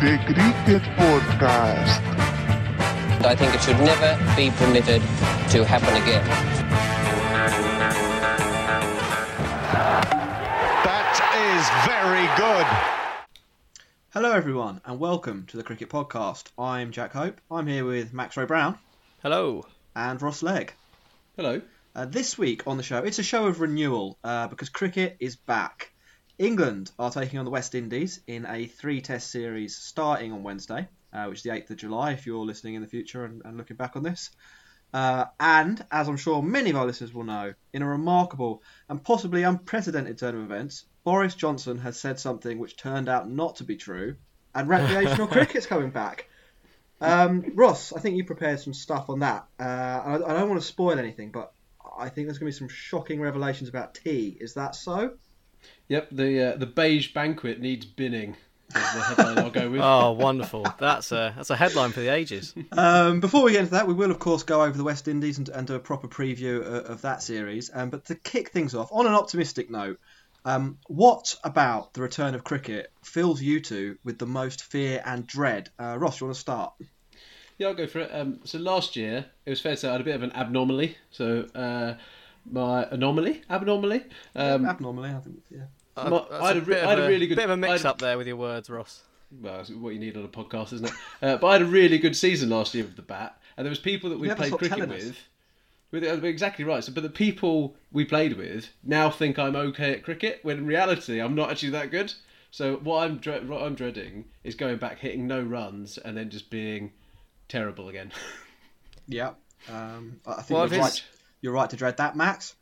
The Cricket Podcast. I think it should never be permitted to happen again. That is very good. Hello, everyone, and welcome to the Cricket Podcast. I'm Jack Hope. I'm here with Max Roy Brown Hello. and Ross Legg. Hello. Uh, this week on the show, it's a show of renewal uh, because cricket is back. England are taking on the West Indies in a three test series starting on Wednesday, uh, which is the 8th of July if you're listening in the future and, and looking back on this. Uh, and, as I'm sure many of our listeners will know, in a remarkable and possibly unprecedented turn of events, Boris Johnson has said something which turned out not to be true, and recreational cricket's coming back. Um, Ross, I think you prepared some stuff on that. Uh, I, I don't want to spoil anything, but I think there's going to be some shocking revelations about tea. Is that so? Yep, the uh, the beige banquet needs binning. Is the headline I'll go with. Oh, wonderful. That's a that's a headline for the ages. Um, before we get into that, we will, of course, go over the West Indies and, and do a proper preview of, of that series. Um, but to kick things off, on an optimistic note, um, what about the return of cricket fills you two with the most fear and dread? Uh, Ross, you want to start? Yeah, I'll go for it. Um, so last year, it was fair to say I had a bit of an abnormally. So uh, my anomaly, abnormally. Um, Abnormally, I think. Yeah. My- Uh, I had a re- bit I had a really good- bit of a mix had- up there with your words, Ross. well, that's what you need on a podcast, isn't it? Uh, but I had a really good season last year with the bat, and there was people that we never played cricket with. With uh, exactly right. So, but the people we played with now think I'm okay at cricket, when in reality I'm not actually that good. So what I'm dre- what I'm dreading is going back, hitting no runs, and then just being terrible again. Yeah. Um, I I think Well, you're, right, you're right to dread that, Max.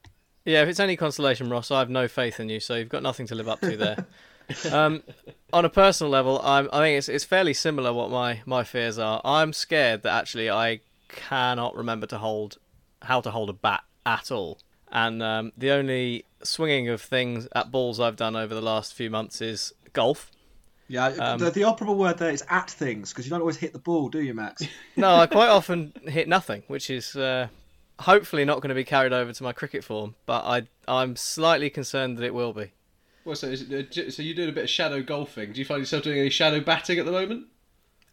Yeah, if it's any consolation, Ross, I have no faith in you, so you've got nothing to live up to there. um, on a personal level, I'm, I think it's it's fairly similar what my, my fears are. I'm scared that actually I cannot remember to hold how to hold a bat at all, and um, the only swinging of things at balls I've done over the last few months is golf. Yeah, Um, the, the operable word there is at things because you don't always hit the ball, do you, Max? No, I quite often hit nothing, which is uh, hopefully not going to be carried over to my cricket form. But I, I'm slightly concerned that it will be. Well, so is it, uh, so you're doing a bit of shadow golfing. Do you find yourself doing any shadow batting at the moment?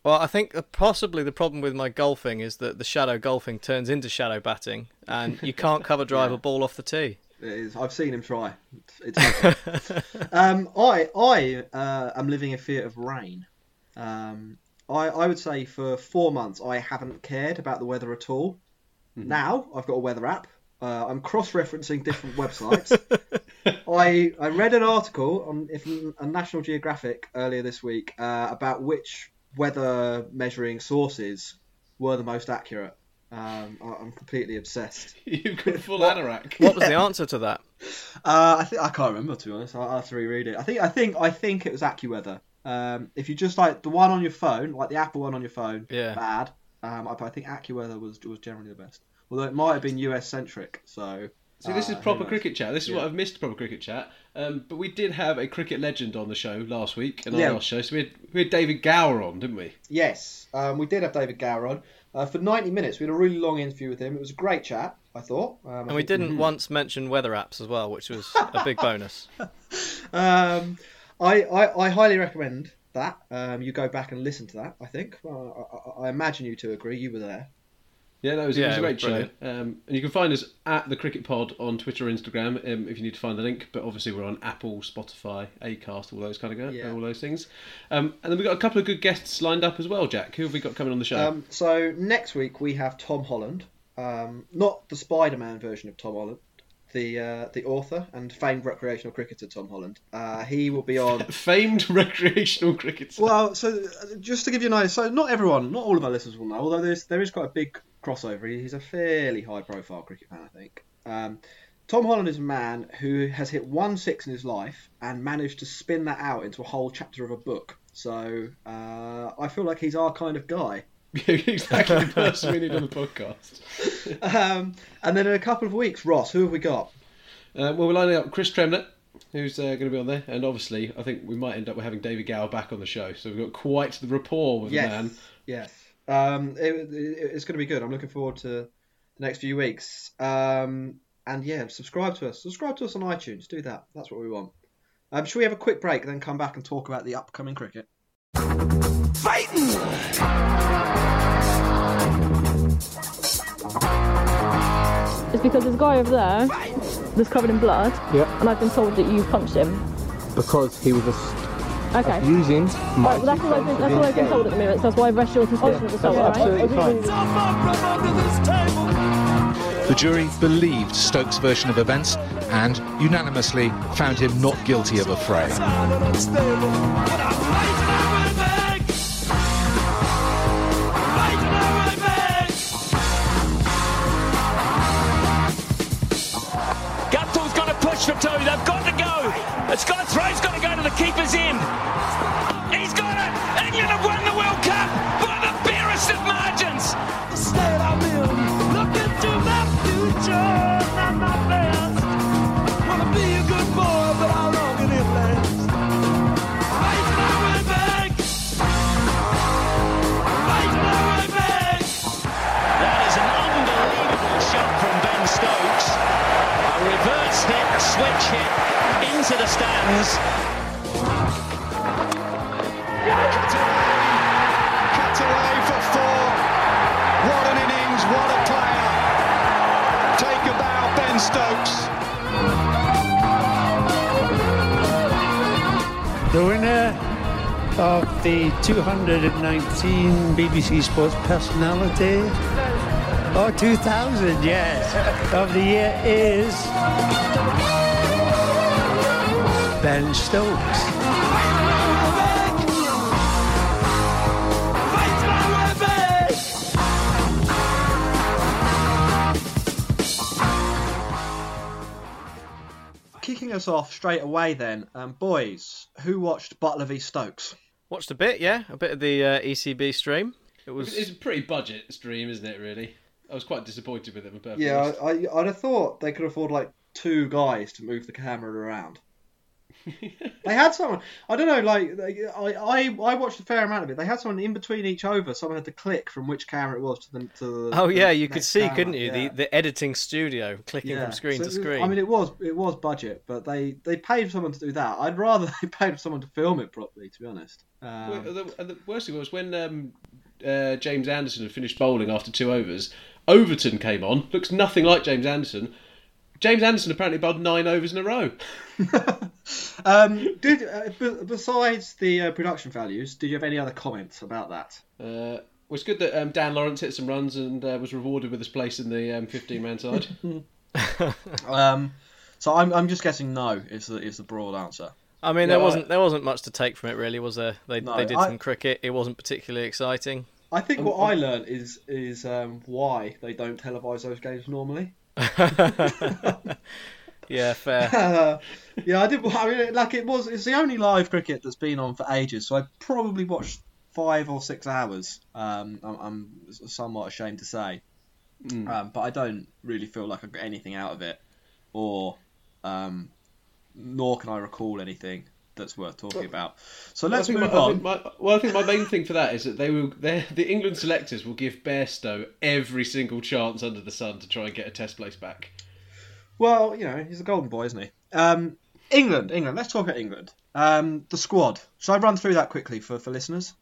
Well, I think uh, possibly the problem with my golfing is that the shadow golfing turns into shadow batting, and you can't cover drive a ball off the tee. It is. I've seen him try. It's okay. um, I I uh, am living in fear of rain. Um, I I would say for four months I haven't cared about the weather at all. Now I've got a weather app. Uh, I'm cross-referencing different websites. I I read an article on if on National Geographic earlier this week uh, about which weather measuring sources were the most accurate. Um, I- I'm completely obsessed. You've got full anorak. What was the answer to that? Uh, I think I can't remember to be honest. I'll, I'll have to reread it. I think I think I think it was AccuWeather. Um, if you just like the one on your phone, like the Apple one on your phone, Yeah. bad. Um, I, I think AccuWeather was was generally the best. Although it might have been US centric. So See, this is uh, proper knows? cricket chat. This is what I've missed proper cricket chat. Um, but we did have a cricket legend on the show last week in our Yeah. last show. So we had, we had David Gower on, didn't we? Yes, um, we did have David Gower on uh, for 90 minutes. We had a really long interview with him. It was a great chat, I thought. Um, I And we think- didn't once mention weather apps as well, which was a big bonus. Um, I, I, I highly recommend that. Um, you go back and listen to that. I think. Uh, I, I imagine you two agree. You were there. Yeah, that was, it was a great was show. Um, and you can find us at the Cricket Pod on Twitter or Instagram um, if you need to find the link. But obviously we're on Apple, Spotify, Acast, all those kind of go, Yeah. all those things. Um, and then we've got a couple of good guests lined up as well. Jack, who have we got coming on the show? Um, so next week we have Tom Holland, um, not the Spider-Man version of Tom Holland, the uh, the author and famed recreational cricketer Tom Holland. Uh, he will be on. Famed recreational cricketer. Well, so uh, just to give you an idea, so not everyone, not all of our listeners will know, although there's there is quite a big crossover. He's a fairly high-profile cricket fan, I think. Um, Tom Holland is a man who has hit one six in his life and managed to spin that out into a whole chapter of a book. So uh, I feel like he's our kind of guy. exactly the person we need on the podcast. Um, and then in a couple of weeks, Ross, who have we got? Uh, well, we're lining up Chris Tremlett, who's uh, going to be on there, and obviously, I think we might end up with having David Gower back on the show. So we've got quite the rapport with Yes. the man. Yes. Um, it, it- it's going to be good. I'm looking forward to the next few weeks. Um, and yeah, subscribe to us. Subscribe to us on iTunes. Do that. That's what we want. Um, should we have a quick break, then come back and talk about the upcoming cricket? Fighting! It's because there's a guy over there that's covered in blood, Yeah. and I've been told that you punched him. because he was Okay. abusing my Right, well, that's all I've been, that's all I've been told at the moment, so that's why I've arrested you on suspicion of assault, that's alright? absolutely fine. The jury believed Stokes' version of events and unanimously found him not guilty of affray. The 219 BBC Sports Personality, oh 2000, yes, of the year is Ben Stokes. Kicking us off straight away, then, um, boys, who watched Buttler v Stokes? Watched a bit, yeah, a bit of the uh, ECB stream. It was It's a pretty budget stream, isn't it? Really, I was quite disappointed with it. if I'm perfectly Yeah, honest. I, I, I'd have thought they could afford like two guys to move the camera around. They had someone. I don't know. Like I, I, I watched a fair amount of it. They had someone in between each over. Someone had to click from which camera it was to the. To the Oh the yeah, you could see, camera. couldn't you? Yeah. The the editing studio clicking Yeah. from screen So to it was- screen. I mean, it was it was budget, but they they paid someone to do that. I'd rather they paid someone to film it properly. To be honest. Um, Well, the, and the worst thing was when um, uh, James Anderson had finished bowling after two overs. Overton came on. Looks nothing like James Anderson. James Anderson apparently bowled nine overs in a row. um, did uh, b- besides the uh, production values, did you have any other comments about that? Uh, well, it's good that um, Dan Lawrence hit some runs and uh, was rewarded with his place in the um, 15-man side. Um, so I'm I'm just guessing no is the is the broad answer. I mean, No, there wasn't there wasn't much to take from it really, was there? They No, they did I- some cricket. It wasn't particularly exciting. I think what I learned is is um, why they don't televise those games normally. Yeah, fair. Uh, yeah, I did. I mean, like it was. It's the only live cricket that's been on for ages. So I probably watched five or six hours. Um, I'm, I'm somewhat ashamed to say, um, but I don't really feel like I got anything out of it, or um, nor can I recall anything that's worth talking about. So let's I move my, on. think my, well, I think my main thing for that is that they will. The England selectors will give Bairstow every single chance under the sun to try and get a Test place back. Well, you know, he's a golden boy, isn't he? Um, England, England. Let's talk about England. Um, the squad. Shall I run through that quickly for, for listeners?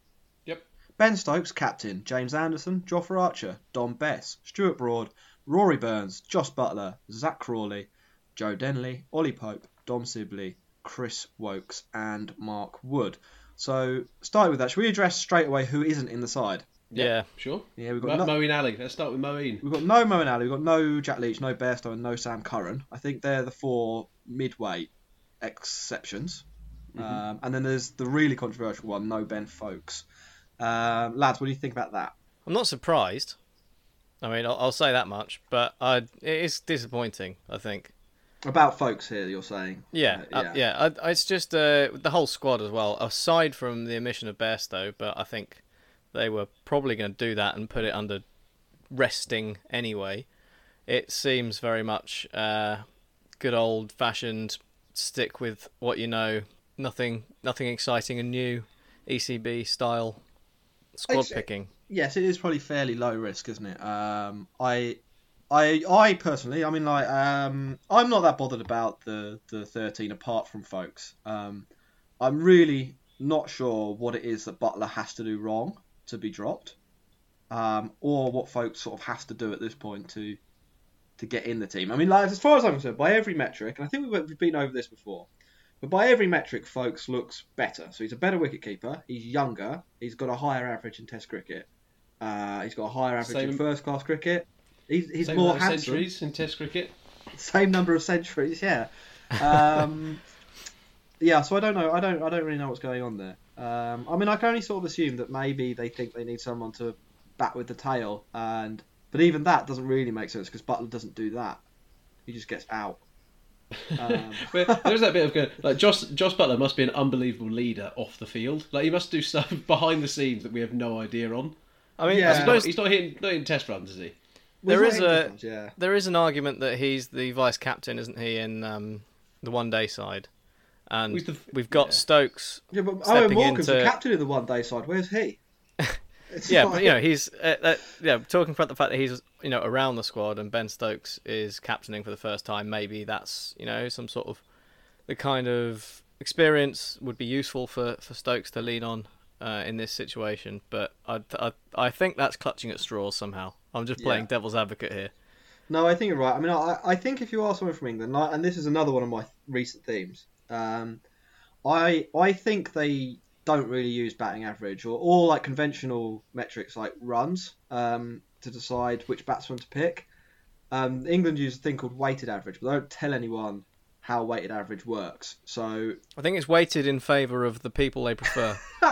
Yep. Ben Stokes, captain. James Anderson, Jofra Archer, Dom Bess, Stuart Broad, Rory Burns, Jos Buttler, Zak Crawley, Joe Denley, Ollie Pope, Dom Sibley, Chris Woakes, and Mark Wood. So, starting with that, should we address straight away who isn't in the side? Yeah. Sure. Yeah, we've Mo- got no, Moeen Ali. Let's start with Moeen. We've got no Moeen Ali, we've got no Jack Leach, no Bairstow, and no Sam Curran. I think they're the four midway exceptions. Um, and then there's the really controversial one, no Ben Foakes. Um, lads, what do you think about that? I'm not surprised. I mean, I'll, I'll say that much, but I, it is disappointing. I think. About Foakes here, you're saying? Yeah, Uh, uh, yeah. I, it's just uh, the whole squad as well. Aside from the omission of Bairstow, but I think they were probably going to do that and put it under resting anyway. It seems very much uh, good old fashioned. Stick with what you know. Nothing, nothing exciting and new. ECB style squad It's- picking. Yes, it is probably fairly low risk, isn't it? Um, I I I personally, I mean, like, um, I'm not that bothered about the the 13 apart from Foakes. Um, I'm really not sure what it is that Buttler has to do wrong to be dropped, um, or what Foakes sort of has to do at this point to to get in the team. I mean, like, as far as I'm concerned, by every metric, and I think we've, we've been over this before, but by every metric, Foakes looks better. So he's a better wicketkeeper. He's younger. He's got a higher average in Test cricket. Uh, he's got a higher average Same- in first class cricket. He's, he's Same more amount of handsome. centuries in Test cricket. Same number of centuries, yeah. Um, yeah, so I don't know. I don't. I don't really know what's going on there. Um, I mean, I can only sort of assume that maybe they think they need someone to bat with the tail, and but even that doesn't really make sense because Buttler doesn't do that. He just gets out. Um, there's that bit of go like Josh Josh Buttler must be an unbelievable leader off the field. Like he must do stuff behind the scenes that we have no idea on. I mean, Yeah. I He's not, he's not hitting not hitting test runs, is he? There is a yeah. there is an argument that he's the vice captain, isn't he, in um, the one day side, and the- we've got yeah. Stokes. Yeah, but Eoin Morgan's the captain of the one day side. Where's he? Yeah, but you know he's uh, uh, yeah talking about the fact that he's you know around the squad and Ben Stokes is captaining for the first time. Maybe that's you know some sort of the kind of experience would be useful for, for Stokes to lean on uh, in this situation. But I, I I think that's clutching at straws somehow. I'm just playing Yeah. devil's advocate here. No, I think you're right. I mean, I, I think if you are someone from England, and this is another one of my recent themes, um, I I think they don't really use batting average or, or like conventional metrics like runs um, to decide which batsman to pick. Um, England use a thing called weighted average, but they don't tell anyone how weighted average works. So I think it's weighted in favour of the people they prefer.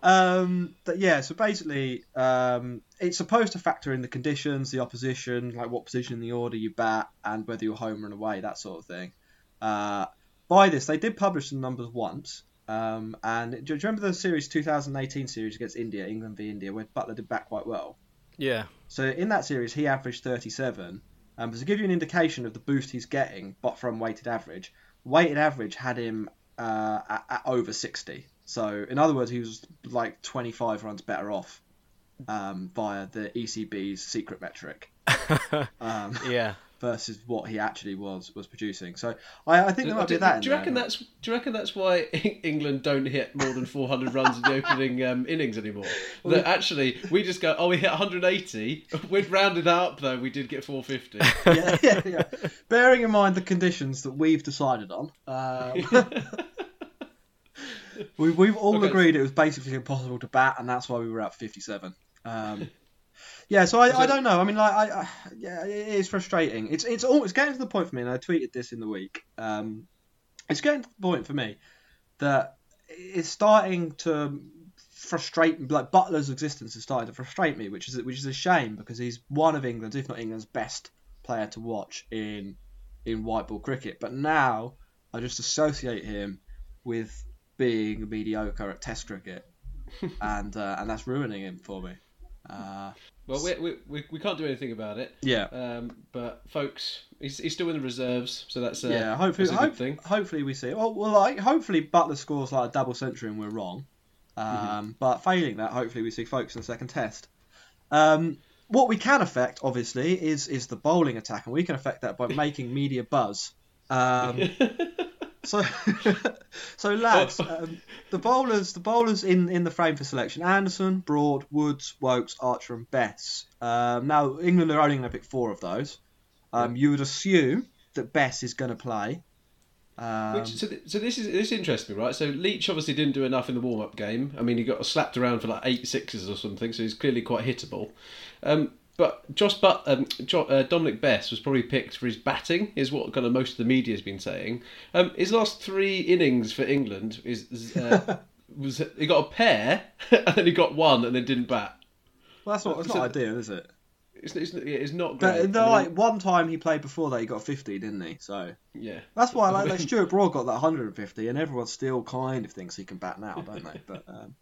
um, but yeah, so basically, um, it's supposed to factor in the conditions, the opposition, like what position in the order you bat, and whether you're home or away, that sort of thing. Uh, by this, they did publish some numbers once. Um, and do you remember the series 2018 series against India, England v India, where Buttler did bat quite well? yeah, So in that series, he averaged 37. Um, but to give you an indication of the boost he's getting, but from weighted average, weighted average had him uh, at, at over 60. So in other words, he was like 25 runs better off um, via the ECB's secret metric um, yeah. Versus what he actually was was producing. So I, I think there might do, be that. do you there. reckon that's do you reckon that's why England don't hit more than 400 runs in the opening um, innings anymore? That actually we just go, oh, we hit 180. We'd rounded up though. We did get 450. yeah, yeah, yeah. Bearing in mind the conditions that we've decided on, um, we, we've all Okay. agreed it was basically impossible to bat, and that's why we were at 57. Um, yeah, so I, I don't know. I mean, like, I, I yeah, it is frustrating. It's it's all it's getting to the point for me, and I tweeted this in the week. Um, it's getting to the point for me that it's starting to frustrate like Buttler's existence is starting to frustrate me, which is which is a shame because he's one of England's, if not England's best player to watch in in white ball cricket. But now I just associate him with being mediocre at Test cricket, and uh, and that's ruining him for me. Uh, well, we, we, we, we can't do anything about it. Yeah. Um, but Foakes, he's, he's still in the reserves, so that's uh, yeah, hopefully, that's a good hope, thing. hopefully we see. Well, well, like hopefully Buttler scores like a double century and we're wrong. Um, Mm-hmm. But failing that, hopefully we see Foakes in the second test. Um, what we can affect, obviously, is is the bowling attack, and we can affect that by making media buzz. Um, so, so lads, um, the bowlers, the bowlers in, in the frame for selection: Anderson, Broad, Woods, Woakes, Archer, and Bess. Um, now England are only going to pick four of those. Um, you would assume that Bess is going to play. Um, Which, so, th- so this is this interests me, right? So Leach obviously didn't do enough in the warm up game. I mean, he got slapped around for like eight sixes or something, so he's clearly quite hittable. Um, but Josh but um, jo- uh, Dominic Bess was probably picked for his batting, is what kind of most of the media has been saying. Um, his last three innings for England is uh, was he got a pair and then he got one and then didn't bat. well, that's not that's so- not ideal, is it? It's, it's, it's not great. But no, I mean, like one time he played before that, he got 50, didn't he? So yeah, that's why like, like Stuart Broad got that 150, and everyone still kind of thinks he can bat now, don't they? But um,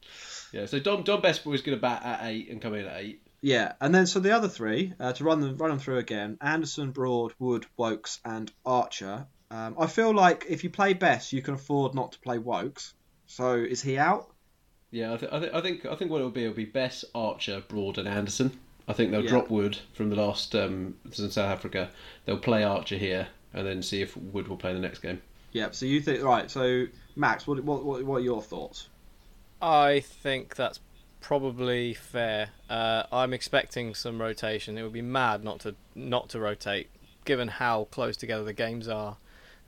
yeah. So Dom Dom Bess was going to bat at eight and come in at eight. Yeah, and then so the other three uh, to run them run them through again: Anderson, Broad, Wood, Woakes, and Archer. Um, I feel like if you play Bess, you can afford not to play Woakes. So is he out? Yeah, I, th- I, th- I think I think what it'll be it'll be Bess, Archer, Broad, and Anderson. I think they'll Yeah. drop Wood from the last um, in South Africa. They'll play Archer here, and then see if Wood will play in the next game. Yeah. So you think right? So Max, what what what, what are your thoughts? I think that's probably fair. Uh, I'm expecting some rotation. It would be mad not to not to rotate, given how close together the games are.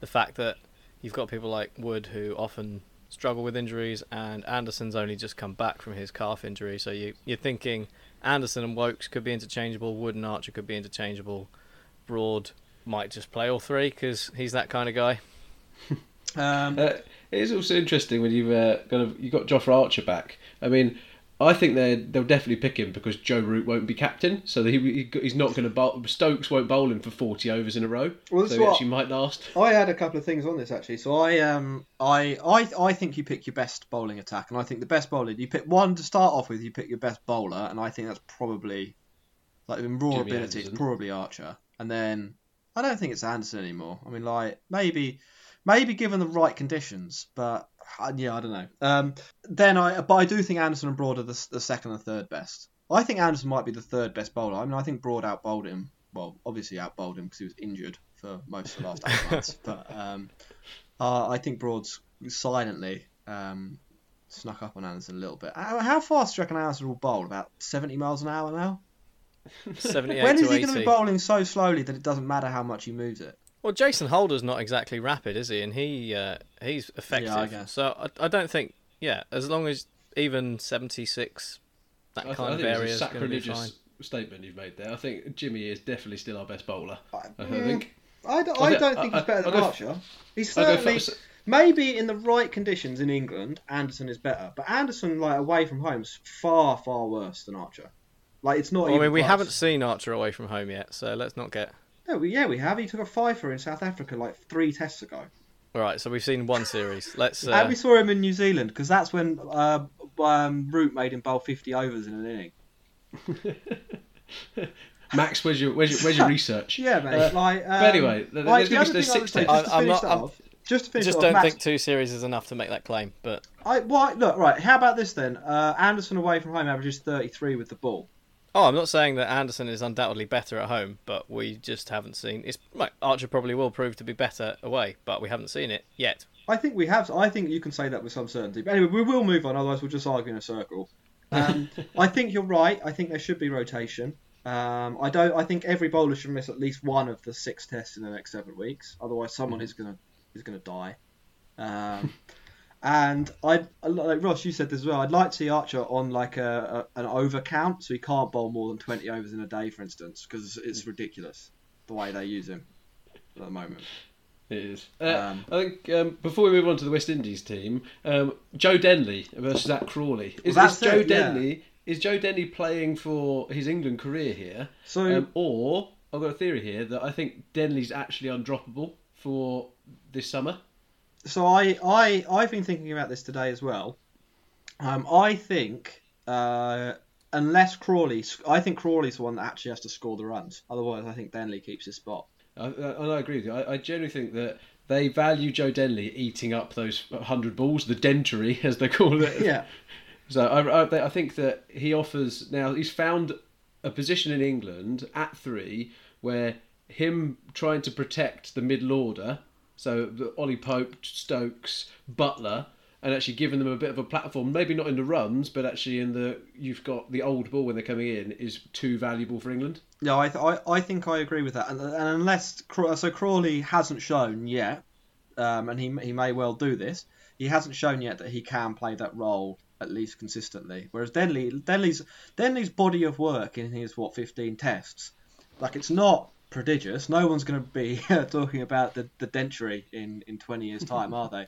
The fact that you've got people like Wood who often struggle with injuries, and Anderson's only just come back from his calf injury. So you you're thinking Anderson and Woakes could be interchangeable. Wood and Archer could be interchangeable. Broad might just play all three because he's that kind of guy. Um, Uh, it is also interesting when you've uh, kind of you got Jofra Archer back. I mean, I think they they'll definitely pick him because Joe Root won't be captain, so he, he he's not going to bowl. Stokes won't bowl him for forty overs in a row, Well, so he actually might last. I had a couple of things on this actually. So I um I I I think you pick your best bowling attack, and I think the best bowler you pick one to start off with. You pick your best bowler, and I think that's probably like in raw Jimmy ability, it's Anderson. probably Archer, and then I don't think it's Anderson anymore. I mean, like maybe maybe given the right conditions, but yeah, I don't know. Um, then I but I do think Anderson and Broad are the, the second and third best. I think Anderson might be the third best bowler. I mean, I think Broad outbowled him. Well, obviously outbowled him because he was injured for most of the last eight months. But um, uh, I think Broad's silently um, snuck up on Anderson a little bit. How, how fast do you reckon Anderson will bowl? About 70 miles an hour now? 78 when to he going to be bowling so slowly that it doesn't matter how much he moves it? Well, Jason Holder's not exactly rapid, is he? And he uh, he's effective. Yeah, I guess. So I, I don't think, yeah, as long as even 76, that I, kind I of think area it's is a going to sacrilegious statement you've made there. I think Jimmy is definitely still our best bowler. I, mm, think. I don't, I I don't think I- he's better I- than I'll go Archer. He's certainly for- maybe in the right conditions in England, Anderson is better. But Anderson, like away from home, is far far worse than Archer. Like it's not. Well, I even mean, we close. haven't seen Archer away from home yet, so let's not get. No, we, yeah, we have. He took a fifer in South Africa like three tests ago. All right, so we've seen one series. Let's. and Uh, we saw him in New Zealand because that's when uh, um, Root made him bowl 50 overs in an inning. Max, where's your where's your, where's your research? Yeah, mate. Uh, like, um, but anyway, th- like, there's the going to other be thing I would six tests. just to I'm finish not- that I'm- just to finish just it off, don't Max, think two series is enough to make that claim, but I, why, look, right, how about this then? Uh, Anderson away from home averages 33 with the ball. Oh, I'm not saying that Anderson is undoubtedly better at home, but we just haven't seen. It's Archer probably will prove to be better away, but we haven't seen it yet. I think we have. I think you can say that with some certainty. But anyway, we will move on. Otherwise, we'll just argue in a circle. Um, I think you're right. I think there should be rotation. Um, I don't. I think every bowler should miss at least one of the six tests in the next seven weeks. Otherwise, someone is gonna is gonna die. Um, and I like Ross. You said this as well. I'd like to see Archer on like a, a an over count, so he can't bowl more than twenty overs in a day, for instance, because it's ridiculous the way they use him at the moment. It is. Uh, Um, I think um, before we move on to the West Indies team, um, Joe Denley versus Zak Crawley. Is, Well, is Joe it, yeah. Denley is Joe Denley playing for his England career here? So- um, or I've got a theory here that I think Denley's actually undroppable for this summer. So I, I I've been thinking about this today as well. Um, I think uh, unless Crawley, I think Crawley's the one that actually has to score the runs. Otherwise, I think Denley keeps his spot. I, I, I agree with you. I, I generally think that they value Joe Denley eating up those hundred balls, the dentary as they call it. Yeah. So I, I, I think that he offers now. He's found a position in England at three where him trying to protect the middle order, so the Ollie Pope, Stokes, Buttler, and actually giving them a bit of a platform. Maybe not in the runs, but actually in the you've got the old ball when they're coming in is too valuable for England. Yeah, I, th- I, I think I agree with that. And, and unless so Crawley hasn't shown yet, um, and he he may well do this. He hasn't shown yet that he can play that role at least consistently. Whereas Denley, Denley's Denley's body of work in his what 15 tests, like it's not prodigious. No one's going to be talking about the, the in, in 20 years' time, are they?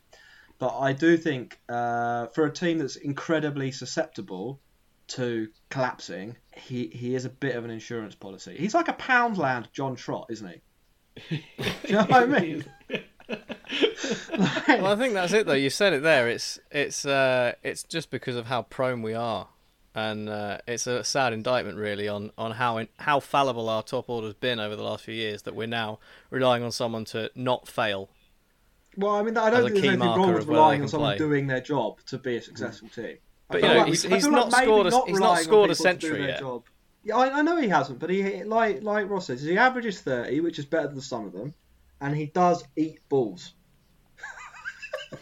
But I do think uh, for a team that's incredibly susceptible to collapsing, he, he is a bit of an insurance policy. He's like a Poundland John Trott, isn't he? Do you know what I mean? well, I think that's it though. You said it there. It's it's uh, it's just because of how prone we are, and uh, it's a sad indictment really on on how in, how fallible our top order's been over the last few years. That we're now relying on someone to not fail. Well, I mean, I don't think there's anything wrong with of whether they relying on someone play. doing their job to be a successful team. But, you know, like he's- he's feel not like scored a- not he's not scored a people to do century yet. job Yeah, I, I know he hasn't, but he like like Ross says, he averages thirty, which is better than some of them, and he does eat balls.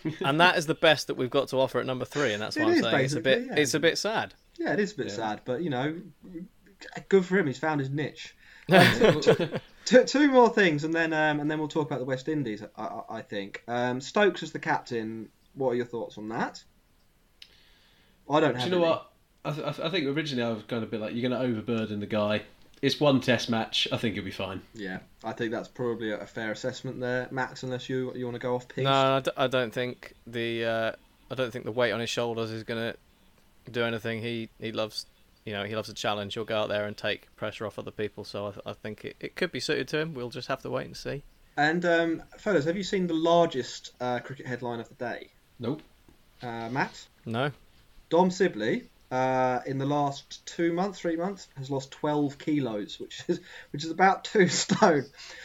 and that is the best that we've got to offer at number three, and that's It why I'm saying it's a bit yeah. it's a bit sad. Yeah, it is a bit Yeah. sad, but you know, good for him. He's found his niche. Um, t- t- two more things, and then um, and then we'll talk about the West Indies. I, I, I think um, Stokes as the captain. What are your thoughts on that? I don't Do you know any. what? I, th- I think originally I was going to be like, you're going to overburden the guy. It's one test match. I think he'll be fine. Yeah, I think that's probably a fair assessment there, Max. Unless you you want to go off piece. No, I, d- I don't think the uh, I don't think the weight on his shoulders is going to do anything. He he loves you know he loves a challenge. He'll go out there and take pressure off other people. So I, th- I think it, it could be suited to him. We'll just have to wait and see. And um, fellas, have you seen the largest uh, cricket headline of the day? Nope. Uh, Max. No. Dom Sibley, uh, in the last two months, three months, has lost 12 kilos, which is which is about two stone.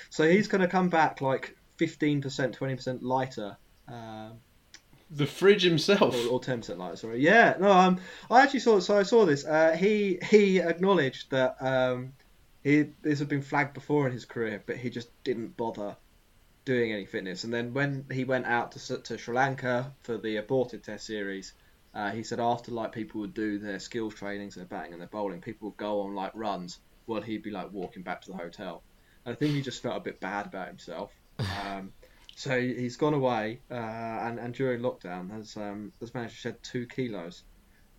So he's going to come back like 15%, 20% lighter. Um, The fridge himself. or, or 10% lighter, sorry. Yeah, no, um, I actually saw. So I saw this. Uh, he he acknowledged that um, he this had been flagged before in his career, but he just didn't bother doing any fitness. And then when he went out to to Sri Lanka for the aborted Test series, uh, he said after like people would do their skills trainings, their batting and their bowling, people would go on like runs. Well, he'd be like walking back to the hotel. And I think he just felt a bit bad about himself. Um, so he's gone away, uh, and, and during lockdown has um, has managed to shed two kilos.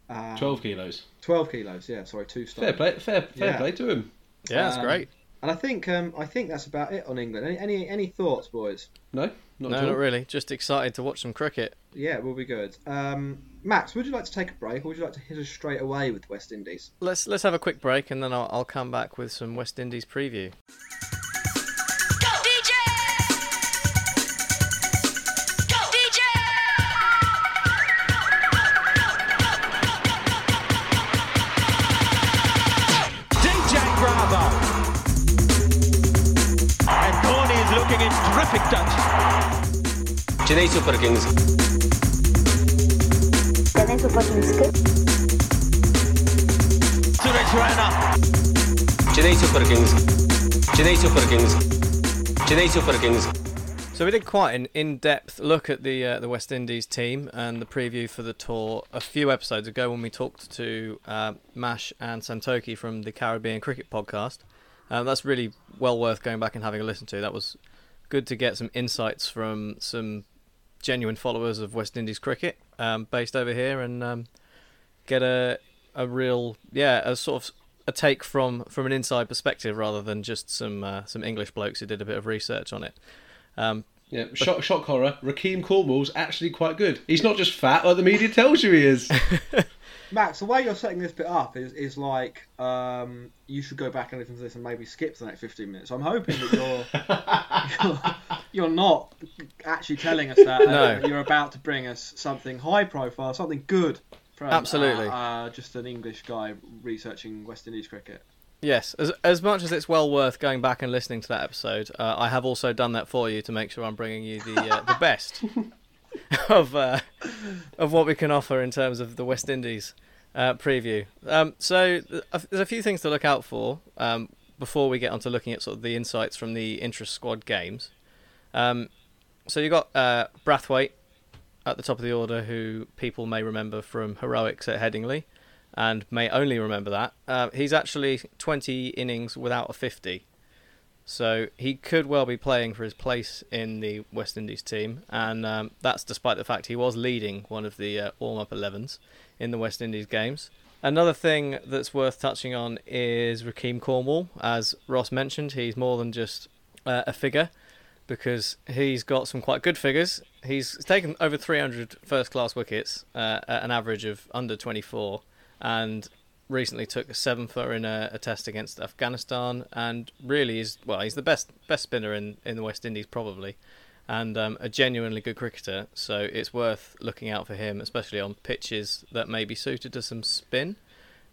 Um, 12 kilos. Twelve kilos, yeah. Sorry, two stone. Fair play, fair, fair Yeah. play to him. Yeah, that's Um, great. And I think um, I think that's about it on England. Any any, any thoughts, boys? No, not no, not really. Just excited to watch some cricket. Yeah, it will be good. Um, Max, would you like to take a break, or would you like to hit us straight away with West Indies? Let's let's have a quick break and then I'll, I'll come back with some West Indies preview. Chennai Super Kings. Chennai Super Kings ke Suresh Raina. Chennai Super Kings. Chennai Super Kings. Chennai Super Kings. So we did quite an in-depth look at the uh, the West Indies team and the preview for the tour a few episodes ago when we talked to uh, Mash and Santoki from the Caribbean Cricket Podcast. Um, that's really well worth going back and having a listen to. That was good to get some insights from some genuine followers of West Indies cricket um, based over here and um, get a a real yeah a sort of a take from from an inside perspective rather than just some uh, some English blokes who did a bit of research on it. Um, Yeah, shock, shock horror. Rahkeem Cornwall's actually quite good. He's not just fat like the media tells you he is. Max, the way you're setting this bit up is, is like um, you should go back and listen to this and maybe skip the next 15 minutes. I'm hoping that you're you're, you're not actually telling us that, No. you're about to bring us something high profile, something good from Absolutely. uh, uh, just an English guy researching West Indies cricket. Yes, as as much as it's well worth going back and listening to that episode, uh, I have also done that for you to make sure I'm bringing you the uh, the best of uh, of what we can offer in terms of the West Indies uh, preview. Um, so th- there's a few things to look out for um, before we get onto looking at sort of the insights from the intra squad games. Um, so you got uh, Brathwaite at the top of the order, who people may remember from heroics at Headingley and may only remember that. Uh, he's actually 20 innings without a 50. So he could well be playing for his place in the West Indies team, and um, that's despite the fact he was leading one of the uh, warm up 11s in the West Indies games. Another thing that's worth touching on is Rahkeem Cornwall. As Ross mentioned, he's more than just uh, a figure because he's got some quite good figures. He's taken over 300 first class wickets uh, at an average of under 24 and recently took a seven for in a, a test against Afghanistan and really is well he's the best best spinner in, in the West Indies probably and um, a genuinely good cricketer. So it's worth looking out for him especially on pitches that may be suited to some spin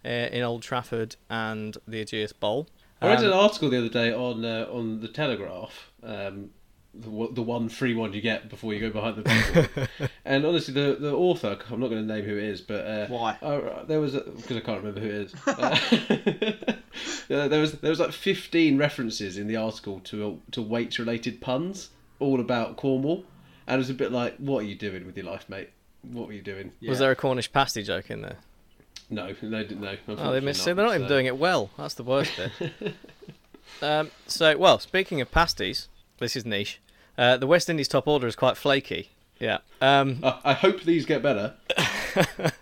uh, in Old Trafford and the Ageas Bowl. I read Um, an article the other day on uh, on the Telegraph, um, the, one- the one free one you get before you go behind the paywall. and honestly, the the author, I'm not going to name who it is, but uh, Why? uh, there was because I can't remember who it is. Uh, there was there was like 15 references in the article to to weights related puns, all about Cornwall, and it was a bit like, what are you doing with your life, mate? What were you doing? Was there a Cornish pasty joke in there? No, they didn't. No, Oh, they missed unfortunately it. They're not even doing it well. That's the worst bit. um, so, well, speaking of pasties, this is niche. Uh, the West Indies top order is quite flaky. Yeah. Um, I, I hope these get better.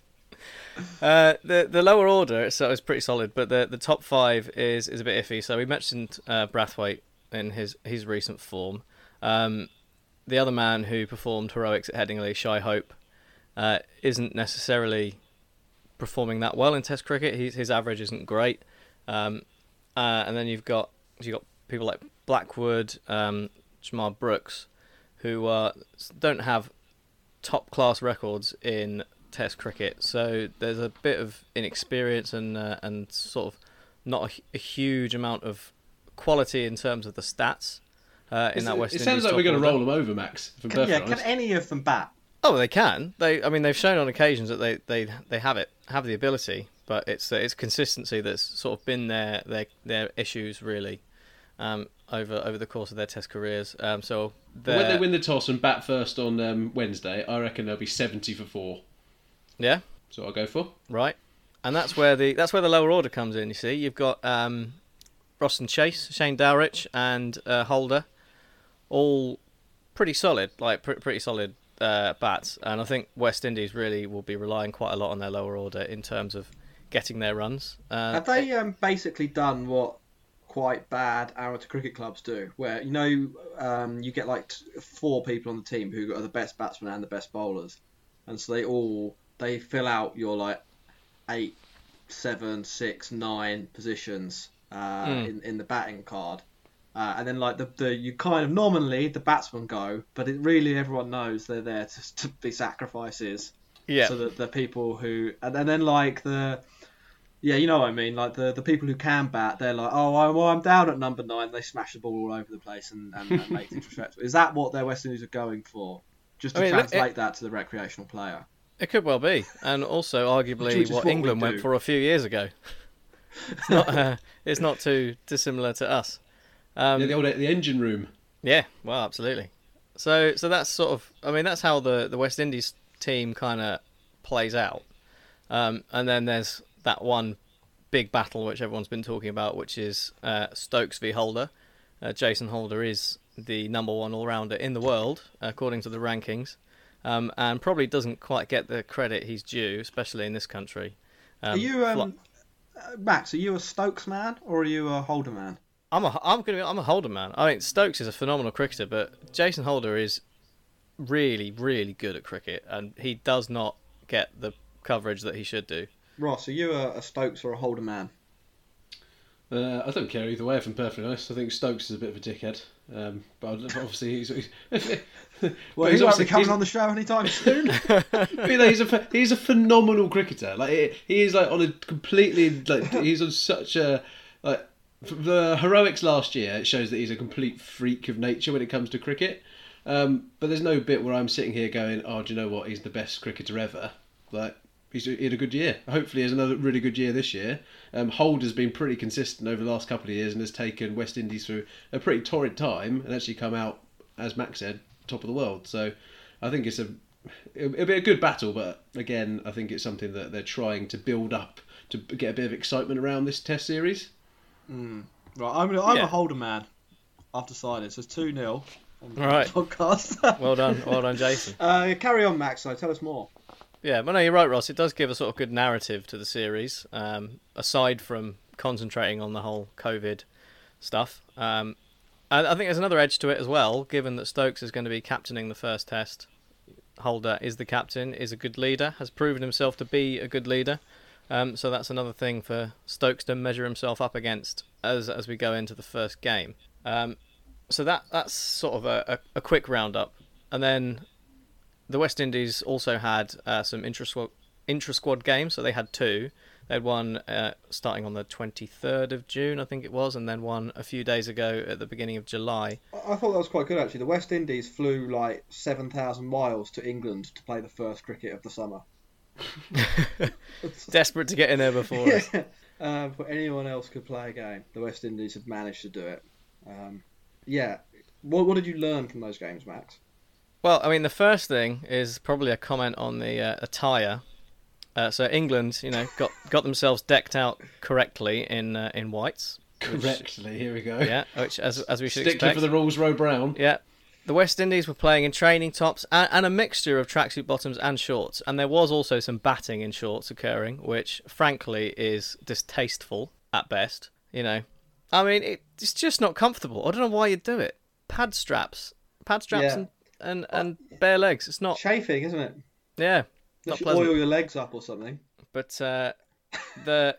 uh, the the lower order so is pretty solid, but the the top five is is a bit iffy. So we mentioned uh, Brathwaite in his his recent form. Um, the other man who performed heroics at Headingley, Shai Hope, uh, isn't necessarily performing that well in Test cricket. His his average isn't great. Um, uh, and then you've got you have got people like Blackwood, um, Shamarh Brooks, who uh, don't have top class records in Test cricket. So there's a bit of inexperience and uh, and sort of not a, a huge amount of quality in terms of the stats uh, in It's- that West it Indies sounds like we're going to roll them over, Max. If Can, yeah, can any of them bat? Oh, they can. They, I mean, they've shown on occasions that they, they, they have it, have the ability, but it's uh, it's consistency that's sort of been their their, their issues really, um, over over the course of their Test careers. Um, so But when they win the toss and bat first on um, Wednesday, I reckon they'll be 70 for four. yeah, So I'll go for. right, and that's where the that's where the lower order comes in. You see, you've got um, Roston Chase, Shane Dowrich, and uh, Holder, all pretty solid, like pr- pretty solid uh, bats. And I think West Indies really will be relying quite a lot on their lower order in terms of getting their runs. Uh, Have they um, basically done what quite bad amateur cricket clubs do, where you know um, you get like t- four people on the team who are the best batsmen and the best bowlers, and so they all they fill out your like eight, seven, six, nine positions uh, Mm. in in the batting card. Uh, and then, like the, the you kind of nominally the batsmen go, but it really everyone knows they're there to, to be sacrifices. Yeah. So that the people who and then like the yeah, you know what I mean. Like the, the people who can bat, they're like, oh, I, well, I'm down at number nine. They smash the ball all over the place and, and, and make things respectful. Is that what their West Indies are going for? Just to I mean, look, translate it- that to the recreational player. It could well be, and also arguably is what what we England went for a few years ago. it's not. Uh, it's not too dissimilar to us. Um, yeah, the old the engine room. Yeah, well, absolutely. So, so that's sort of. I mean, that's how the the West Indies team kind of plays out. Um, and then there's that one big battle which everyone's been talking about, which is uh, Stokes v Holder. Uh, Jason Holder is the number one all rounder in the world according to the rankings, um, and probably doesn't quite get the credit he's due, especially in this country. Um, are you um, uh, Max? Are you a Stokes man or are you a Holder man? I'm a I'm gonna be, I'm a Holder man. I mean Stokes is a phenomenal cricketer, but Jason Holder is really really good at cricket, and he does not get the coverage that he should do. Ross, are you a, a Stokes or a Holder man? Uh, I don't care either way, if I'm perfectly honest. I think Stokes is a bit of a dickhead. Um, but obviously he's. he's Well, he's obviously- coming on the show anytime soon. You know, he's a he's a phenomenal cricketer. Like he, he is like on a completely like he's on such a like the heroics last year. It shows that he's a complete freak of nature when it comes to cricket. Um, but there's no bit where I'm sitting here going, "Oh, do you know what? He's the best cricketer ever." Like he's he had a good year. Hopefully, he has another really good year this year. Um, Hold has been pretty consistent over the last couple of years and has taken West Indies through a pretty torrid time and actually come out, as Max said, top of the world. So I think it's a it'll, it'll be a good battle, but again, I think it's something that they're trying to build up to get a bit of excitement around this Test series. Mm. Right, I'm, I'm Yeah. a Holder man. I've decided. So it's 2 0 on the Right. podcast. Well done, well done, Jason. uh, carry on, Max. So tell us more. Yeah, but no, you're right, Ross. It does give a sort of good narrative to the series, um, aside from concentrating on the whole COVID stuff. Um, and I think there's another edge to it as well, given that Stokes is going to be captaining the first test. Holder is the captain, is a good leader, has proven himself to be a good leader. Um, so that's another thing for Stokes to measure himself up against as as we go into the first game. Um, so that that's sort of a, a, a quick roundup, and then the West Indies also had uh, some intra squad games. So they had two. They had one uh, starting on the 23rd of June, I think it was, and then one a few days ago at the beginning of July. I thought that was quite good actually. The West Indies flew like seven thousand miles to England to play the first cricket of the summer. Desperate to get in there before us. Yeah. Um, before anyone else could play a game, the West Indies have managed to do it. Um, yeah. What, what did you learn from those games, Max? Well, I mean, the first thing is probably a comment on the uh, attire. Uh, so England, you know, got got themselves decked out correctly in uh, in whites. which- Correctly, here we go. yeah, which as as we should Stickler expect. for the rules, Row Brown. Yeah. The West Indies were playing in training tops and, and a mixture of tracksuit bottoms and shorts, and there was also some batting in shorts occurring, which frankly is distasteful at best. You know, I mean, it, it's just not comfortable. I don't know why you'd do it. Pad straps, pad straps, Yeah. and, and and bare legs. It's not chafing, isn't it? Yeah, You not should pleasant. oil your legs up or something. But uh, the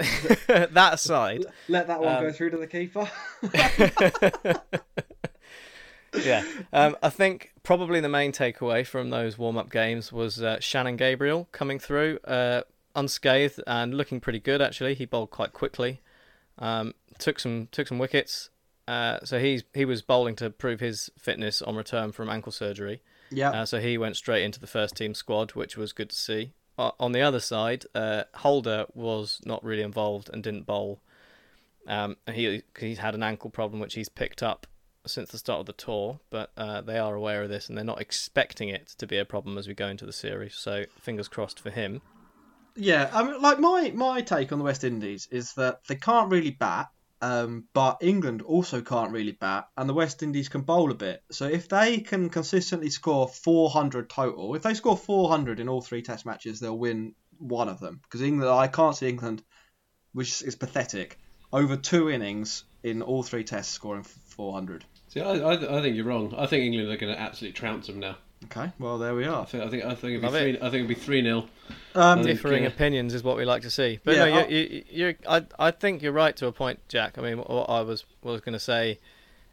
that aside, Let that one um, go through to the keeper. yeah. Um, I think probably the main takeaway from those warm up games was uh, Shannon Gabriel coming through uh, unscathed and looking pretty good actually. He bowled quite quickly, um, took some took some wickets. Uh, so he's he was bowling to prove his fitness on return from ankle surgery. Yeah. Uh, so he went straight into the first team squad, which was good to see. Uh, on the other side, uh, Holder was not really involved and didn't bowl. Um, and he he's had an ankle problem which he's picked up since the start of the tour, but uh, they are aware of this and they're not expecting it to be a problem as we go into the series. So fingers crossed for him. Yeah, I mean, like my my take on the West Indies is that they can't really bat, um, but England also can't really bat, and the West Indies can bowl a bit. So if they can consistently score 400 total, if they score 400 in all three Test matches, they'll win one of them. Because England, I can't see England, which is pathetic, over two innings in all three Tests scoring 400. See, I, I, I think you're wrong. I think England are going to absolutely trounce them now. Okay, well there we are. I think I think I think it'll Love be three. it. I think it'll be three 0 Um, Differing opinions is what we like to see. But Yeah, no, I'll- you, you, you're, I, I think you're right to a point, Jack. I mean, what I was was going to say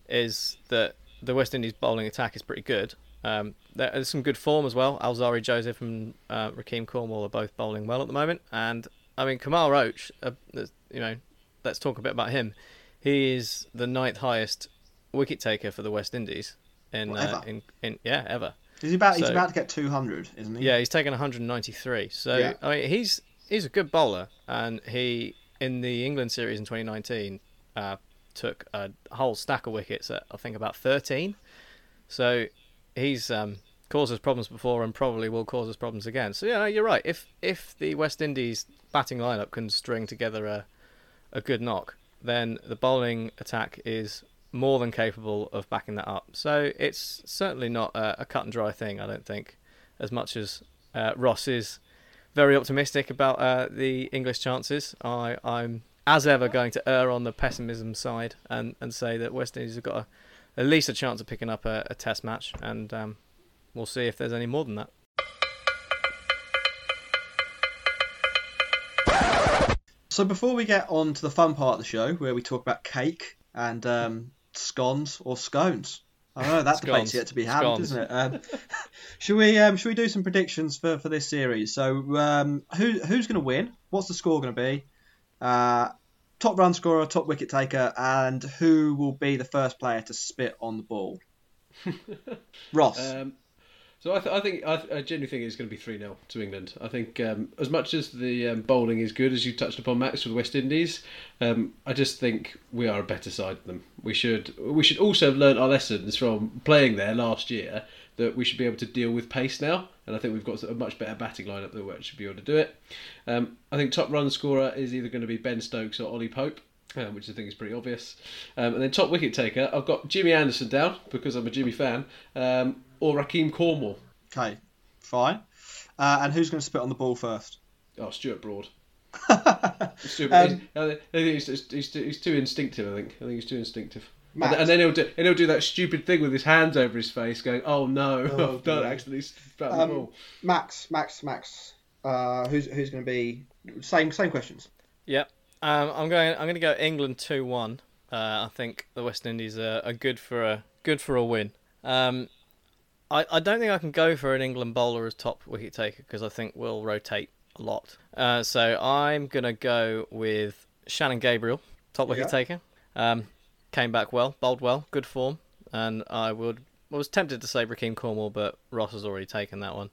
is that the West Indies bowling attack is pretty good. Um, there's some good form as well. Alzari Joseph and uh, Rahkeem Cornwall are both bowling well at the moment, and I mean Kemar Roach. Uh, you know, let's talk a bit about him. He is the ninth highest wicket taker for the West Indies in uh, in, in yeah ever. He's about he's about to get 200, isn't he? yeah, he's taken 193. So Yeah. I mean, he's he's a good bowler, and he in the England series in 2019 uh, took a whole stack of wickets at I think about 13. So he's um, caused us problems before, and probably will cause us problems again. So yeah, you're right. If if the West Indies batting lineup can string together a a good knock, then the bowling attack is more than capable of backing that up. So it's certainly not a, a cut and dry thing, I don't think, as much as uh, Ross is very optimistic about uh, the English chances. I, I'm, as ever, going to err on the pessimism side and, and say that West Indies have got a, at least a chance of picking up a, a test match, and um, we'll see if there's any more than that. So before we get on to the fun part of the show, where we talk about cake and um, scones or scones, I don't know that debate's Scones. yet to be had, isn't it? Um, should we um, should we do some predictions for, for this series? So um, who who's going to win? What's the score going to be? Uh, top run scorer, top wicket taker, and who will be the first player to spit on the ball? Ross. Um, so I, th- I think I, th- I genuinely think it's going to be three 0 to England. I think um, as much as the um, bowling is good, as you touched upon, Max, for the West Indies, um, I just think we are a better side than them. We should we should also have learnt our lessons from playing there last year that we should be able to deal with pace now, and I think we've got a much better batting lineup that we should be able to do it. Um, I think top run scorer is either going to be Ben Stokes or Ollie Pope. Um, which I think is pretty obvious. Um, and then top wicket taker, I've got Jimmy Anderson down because I'm a Jimmy fan, um, or Rahkeem Cornwall. Okay, fine. Uh, and who's going to spit on the ball first? Oh, Stuart Broad. Stuart, Um, he's, he's, he's, he's, too, instinctive. I think. I think he's too instinctive. And, Matt. and then he'll do, and he'll do that stupid thing with his hands over his face, going, "Oh no, Oh, I've done dear. actually spat the Um, ball." Max, Max, Max. Uh, who's who's going to be same same questions? Yep. Um, I'm going. I'm going to go England two one. Uh, I think the West Indies are, are good for a good for a win. Um, I, I don't think I can go for an England bowler as top wicket taker because I think we'll rotate a lot. Uh, so I'm gonna go with Shannon Gabriel, top wicket Yeah. taker. Um, came back well, bowled well, good form, and I would I was tempted to say Rahkeem Cornwall, but Ross has already taken that one.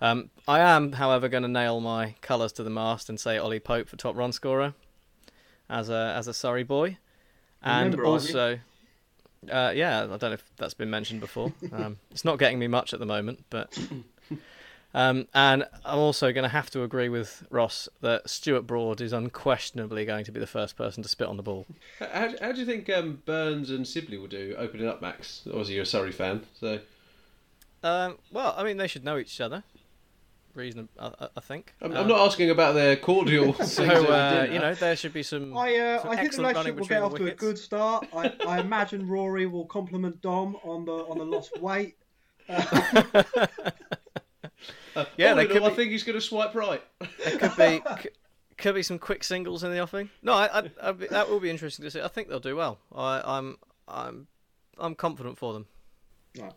Um, I am, however, going to nail my colours to the mast and say Ollie Pope for top run scorer as a as a Surrey boy, and Remember, aren't you? Also. Uh, yeah, I don't know if that's been mentioned before. Um, it's not getting me much at the moment, but um, and I'm also going to have to agree with Ross that Stuart Broad is unquestionably going to be the first person to spit on the ball. How, how, how do you think um, Burns and Sibley will do opening up, Max? Obviously, you're a Surrey fan, so Um, well, I mean, they should know each other. Reason, I, I- I think. I'm, Um, I'm not asking about their cordial. So uh, you know, there should be some. I, uh, some I think the excellent running relationship will get the off to a good start. I, I imagine Rory will compliment Dom on the on the lost weight. Yeah, All they could all, I be- think he's going to swipe right. There could be c- could be some quick singles in the offing. No, I, I, be, that will be interesting to see. I think they'll do well. I, I'm I'm I'm confident for them.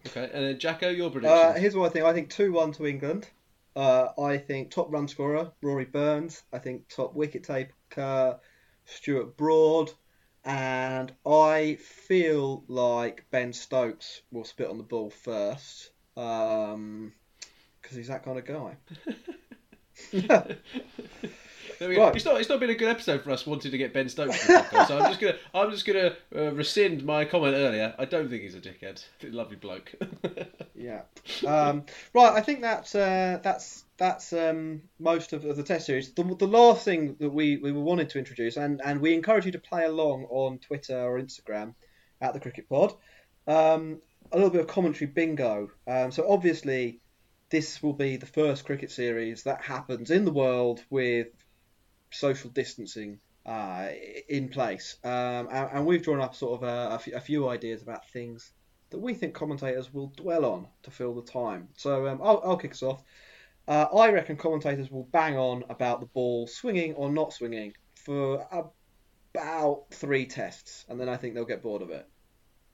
Okay, and then Jacko, your prediction. Uh, here's what I think. I think two one to England. Uh, I think top run scorer Rory Burns. I think top wicket taker Stuart Broad, and I feel like Ben Stokes will spit on the ball first. Um, because he's that kind of guy. There we go. Right. It's not. It's not been a good episode for us wanting to get Ben Stokes. podcast, so I'm just gonna. I'm just gonna uh, rescind my comment earlier. I don't think he's a dickhead. Lovely bloke. Yeah. Um, right. I think that's uh, that's that's um, most of, of the test series. The, the last thing that we, we wanted to introduce, and, and we encourage you to play along on Twitter or Instagram at the Cricket Pod. Um, a little bit of commentary bingo. Um, so obviously, this will be the first cricket series that happens in the world with social distancing uh, in place. Um, and, and we've drawn up sort of a, a few- few ideas about things that we think commentators will dwell on to fill the time. So um, I'll, I'll kick us off. Uh, I reckon commentators will bang on about the ball swinging or not swinging for about three tests, and then I think they'll get bored of it.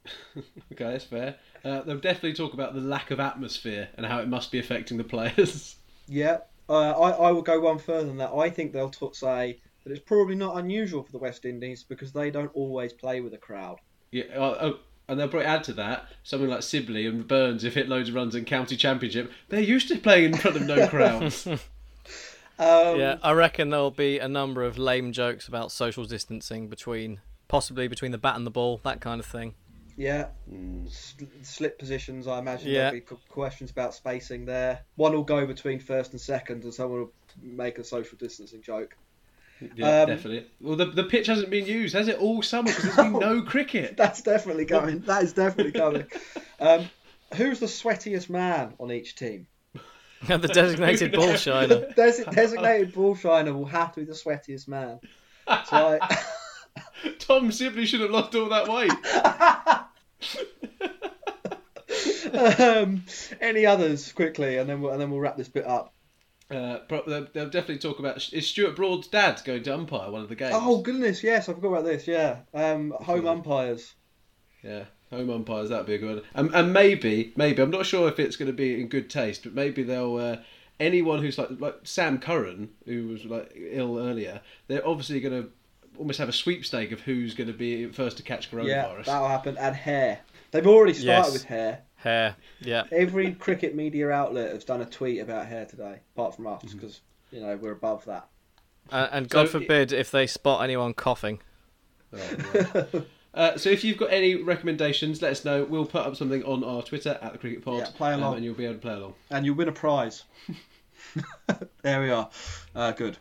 okay, that's fair. Uh, they'll definitely talk about the lack of atmosphere and how it must be affecting the players. Yeah, uh, I, I will go one further than that. I think they'll t- say that it's probably not unusual for the West Indies because they don't always play with a crowd. Yeah, uh, oh, and they'll probably add to that something like Sibley and Burns, if hit loads of runs in county championship, they're used to playing in front of no crowds. Um, yeah, I reckon there'll be a number of lame jokes about social distancing between, possibly between the bat and the ball, that kind of thing. Yeah, S- slip positions. I imagine Yeah. there'll be questions about spacing there. One will go between first and second, and someone will make a social distancing joke. yeah, Um, definitely. Well, the, the pitch hasn't been used, has it, all summer? Because there's been no cricket. That's definitely coming. That is definitely coming. Um, who's the sweatiest man on each team? the designated ball shiner. Des- designated ball shiner will have to be the sweatiest man. So I, Dom Sibley should have lost all that weight. Um, any others quickly, and then we'll, and then we'll wrap this bit up. Uh, they'll, they'll definitely talk about is Stuart Broad's dad going to umpire one of the games? Oh goodness, yes, I forgot about this. Yeah, um, home umpires. Yeah, home umpires that'd be a good one. And, and maybe, maybe I'm not sure if it's going to be in good taste, but maybe they'll uh, anyone who's like like Sam Curran, who was like ill earlier. They're obviously going to almost have a sweepstake of who's going to be first to catch coronavirus. Yeah, coronavirus. that'll happen. And hair. They've already started Yes. with hair. Hair, yeah. Every cricket media outlet has done a tweet about hair today, apart from us, because you know we're above that. Uh, and God So- forbid if they spot anyone coughing. Uh, so if you've got any recommendations, let us know. We'll put up something on our Twitter at the Cricket Pod, Yeah, play along. um, and you'll be able to play along. And you'll win a prize. there we are. Uh, good.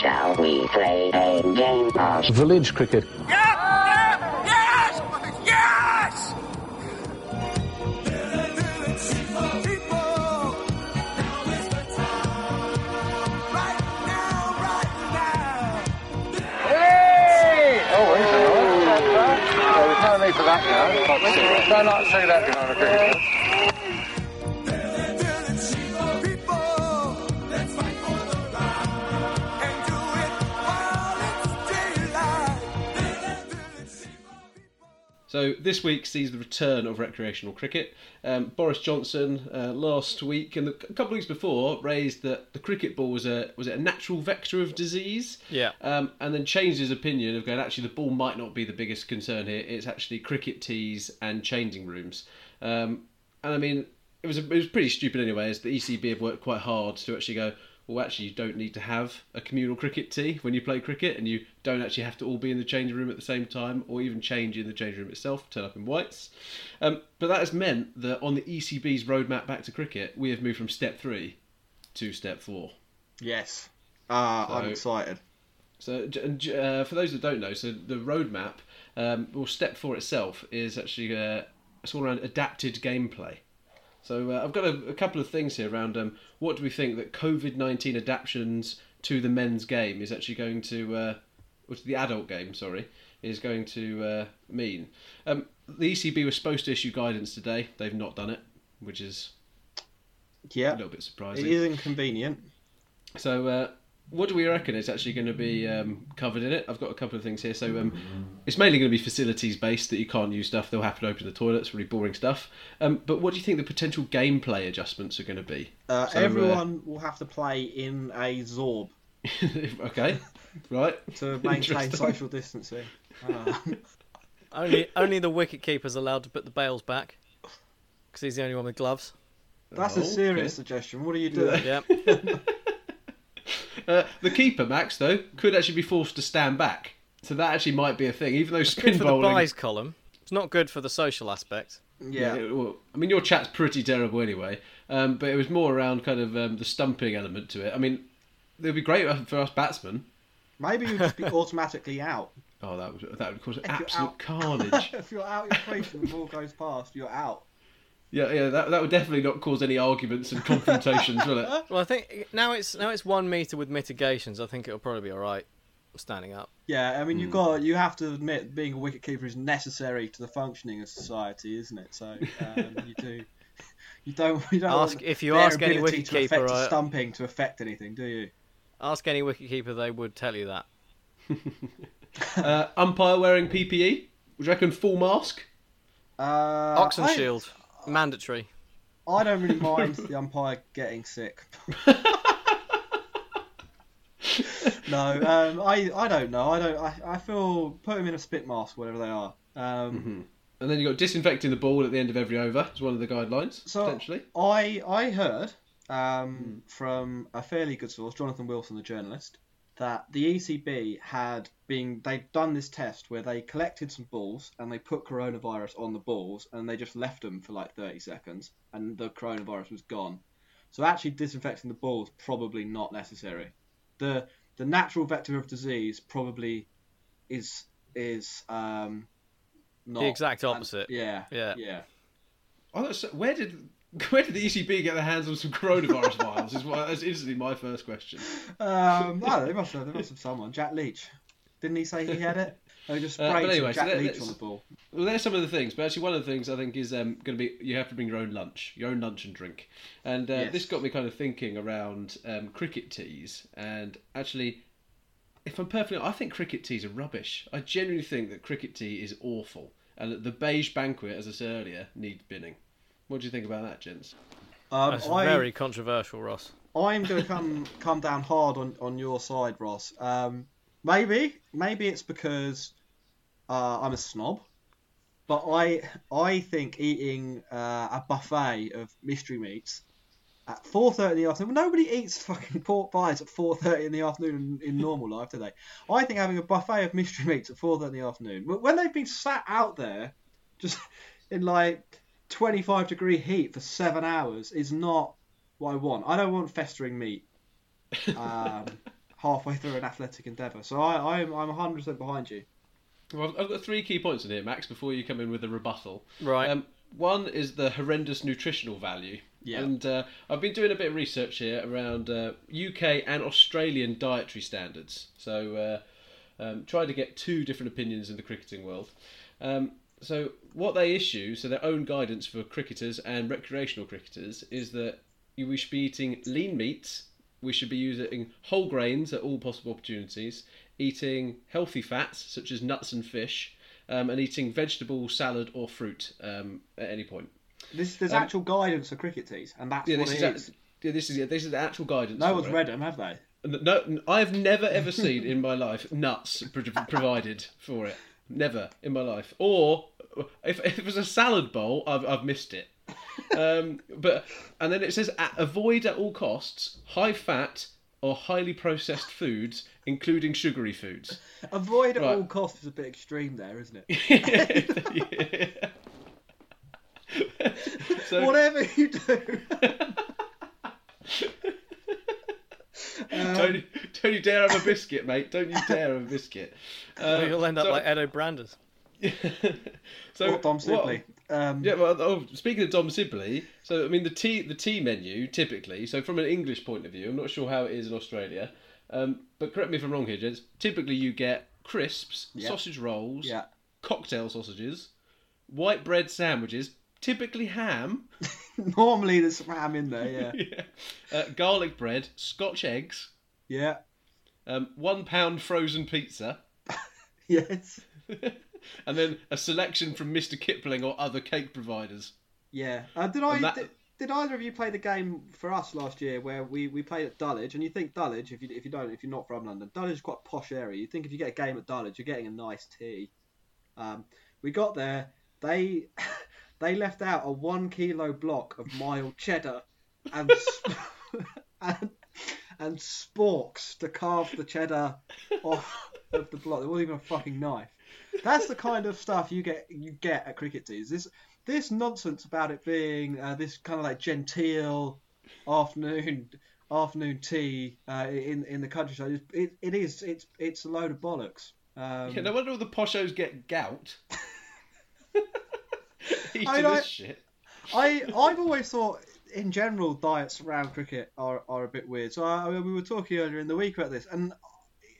Shall we play a game of Village cricket. Yes! Yes! Hey! Oh, he's a nice There's no need for that now. Don't like to see that behind a cricket. So this week sees the return of recreational cricket. Um, Boris Johnson uh, last week and a couple of weeks before raised that the cricket ball was a was it a natural vector of disease. Yeah. Um, and then changed his opinion of going actually the ball might not be the biggest concern here. It's actually cricket teas and changing rooms. Um, and I mean it was it was pretty stupid anyway. As the ECB have worked quite hard to actually go. Well, actually, you don't need to have a communal cricket tea when you play cricket, and you don't actually have to all be in the changing room at the same time, or even change in the changing room itself, turn up in whites. Um, but that has meant that on the ECB's roadmap back to cricket, we have moved from step three to step four. Yes. Uh, So- I'm excited. So, j- and j- uh, for those that don't know, so the roadmap, um, well, step four itself is actually uh, it's all around adapted gameplay. So uh, I've got a, a couple of things here around um, what do we think that COVID nineteen adaptations to the men's game is actually going to, uh, or to the adult game, sorry, is going to uh, mean. Um, the ECB was supposed to issue guidance today. They've not done it, which is Yeah. a little bit surprising. It is inconvenient. So, uh, what do we reckon is actually going to be um, covered in it? I've got a couple of things here. So, um, it's mainly going to be facilities based that you can't use stuff. They'll have to open the toilets, really boring stuff. Um, but what do you think the potential gameplay adjustments are going to be? Uh, So, uh, everyone will have to play in a Zorb okay, right. to maintain social distancing. Uh, Only only the wicket keeper's allowed to put the bails back because he's the only one with gloves. that's Oh, a serious okay. suggestion. What are you doing? Yeah. Uh, the keeper, Max, though, could actually be forced to stand back. So that actually might be a thing, even though Good spin for the bowling. buys column. It's not good for the social aspect. Yeah. it- well, I mean, your chat's pretty terrible anyway. Um, but it was more around kind of um, the stumping element to it. I mean, it would be great for us batsmen. Maybe you'd just be automatically out. Oh, that would that would cause If absolute out- carnage. if you're out your place and the ball goes past, you're out. Yeah, yeah, that, that would definitely not cause any arguments and confrontations, will it? Well, I think now it's now it's one meter with mitigations. I think it'll probably be all right standing up. Yeah, I mean, Hmm. you've got you have to admit being a wicketkeeper is necessary to the functioning of society, isn't it? So um, you do. You don't. You don't Ask- want if you ask any ability to wicketkeeper, affect uh, stumping to affect anything, do you? Ask any wicketkeeper; they would tell you that. Uh, umpire wearing PPE. Would you reckon full mask? Uh, Oxen I, shield, mandatory. I don't really mind the umpire getting sick. no, um, I I don't know. I don't. I, I feel put him in a spit mask, whatever they are. Um, And then you got disinfecting the ball at the end of every over. Is one of the guidelines So potentially. I I heard um, from a fairly good source, Jonathan Wilson, the journalist, that the ECB had been they'd done this test where they collected some balls and they put coronavirus on the balls and they just left them for like 30 seconds and the coronavirus was gone. So actually disinfecting the balls probably not necessary. The the natural vector of disease probably is is um not The exact opposite. yeah Yeah. yeah Oh, that's, where did where did the ECB get their hands on some coronavirus vials? Is what, that's instantly my first question. Um, no, they must have. They must have someone. Jack Leach. Didn't he say he had it? They just Uh, but anyway, so Jack that- Leach on the ball. Well, there's some of the things, but actually one of the things I think is um, going to be you have to bring your own lunch, your own lunch and drink, and uh, Yes. this got me kind of thinking around um, cricket teas. And actually, if I'm perfectly, honest, I think cricket teas are rubbish. I genuinely think that cricket tea is awful, and that the beige banquet, as I said earlier, needs binning. What do you think about that, gents? Um, That's I, very controversial, Ross. I'm going to come come down hard on, on your side, Ross. Um, maybe maybe it's because uh, I'm a snob, but I I think eating uh, a buffet of mystery meats at 4:30 in the afternoon. Nobody eats fucking pork pies at 4:30 in the afternoon in, in normal life, do they? I think having a buffet of mystery meats at 4:30 in the afternoon, when they've been sat out there, just in like 25 degree heat for seven hours, is not what I want. I don't want festering meat um, halfway through an athletic endeavour. So I, I'm I'm 100% behind you. Well, I've- I've got three key points in here, Max. Before you come in with a rebuttal, Right. Um, one is the horrendous nutritional value. Yeah. And uh, I've been doing a bit of research here around uh, UK and Australian dietary standards. So, uh, um, try to get two different opinions in the cricketing world. Um, so, what they issue, so their own guidance for cricketers and recreational cricketers, is that you- we should be eating lean meats, we should be using whole grains at all possible opportunities, eating healthy fats such as nuts and fish, um, and eating vegetable, salad, or fruit um, at any point. This, there's Um, actual guidance for cricket teas, and that's Yeah, what this it is, is. yeah, this is yeah, this is the actual guidance. No one's it. read them, have they? No, I've never ever seen in my life nuts pro- provided for it. Never in my life. Or if, if it was a salad bowl, I've, I've missed it. Um, but and then it says "A- avoid at all costs high fat or highly processed foods, including sugary foods. Avoid at Right. all costs is a bit extreme there, isn't it? So- Whatever you do. Um, don't, you- don't you dare have a biscuit, mate. Don't you dare have a biscuit. Uh, you'll end up so- like Eddo Brandes. So Or Dom what- Sibley. Um, yeah, well, oh, speaking of Dom Sibley, so I mean the tea the tea menu typically. So from an English point of view, I'm not sure how it is in Australia, um, but correct me if I'm wrong here, gents. Typically, you get crisps, Yeah. sausage rolls, Yeah. cocktail sausages, white bread sandwiches, typically ham, Normally there's some ham in there, yeah. uh, garlic bread, Scotch eggs, yeah. um, one pound frozen pizza, Yes. And then a selection from Mr. Kipling or other cake providers. Yeah. Uh, did I that- did, did either of you play the game for us last year where we, we played at Dulwich? And you think Dulwich, if you if you don't, if you're not from London, Dulwich is quite a posh area. You think if you get a game at Dulwich, you're getting a nice tea. Um, we got there. They they left out a one kilo block of mild cheddar and and, and sporks to carve the cheddar off of the block. There wasn't even a fucking knife. That's the kind of stuff you get you get at cricket teas. This this nonsense about it being uh, this kind of like genteel afternoon afternoon tea uh, in in the countryside. It, it is it's it's a load of bollocks. Um, Yeah, no wonder all the poshos get gout. Eating I know- this shit. I I've always thought in general diets around cricket are, are a bit weird. So I, I mean, we were talking earlier in the week about this, and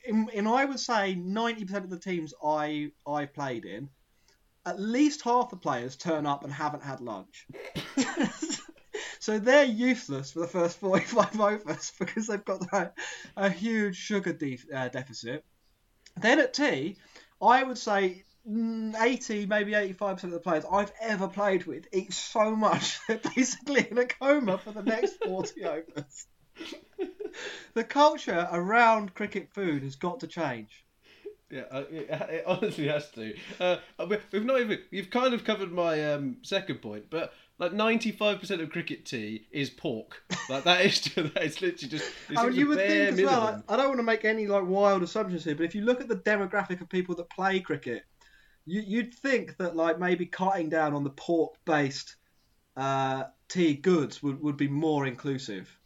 in, I would say ninety percent of the teams I I played in, at least half the players turn up and haven't had lunch. so they're useless for the first forty-five overs because they've got a, huge sugar def, uh, deficit. Then at tea, I would say mm, 80, maybe 85% of the players I've ever played with eat so much they're basically in a coma for the next 40 overs. the culture around cricket food has got to change. Yeah, uh, it, it honestly has to. Uh, we- we've not even. You've kind of covered my um, second point, but like ninety-five percent of cricket tea is pork. Like that is that is literally just. I mean, you would think as minimum. well. I, I don't want to make any like wild assumptions here, but if you look at the demographic of people that play cricket, you, you'd think that like maybe cutting down on the pork-based uh, tea goods would, would be more inclusive.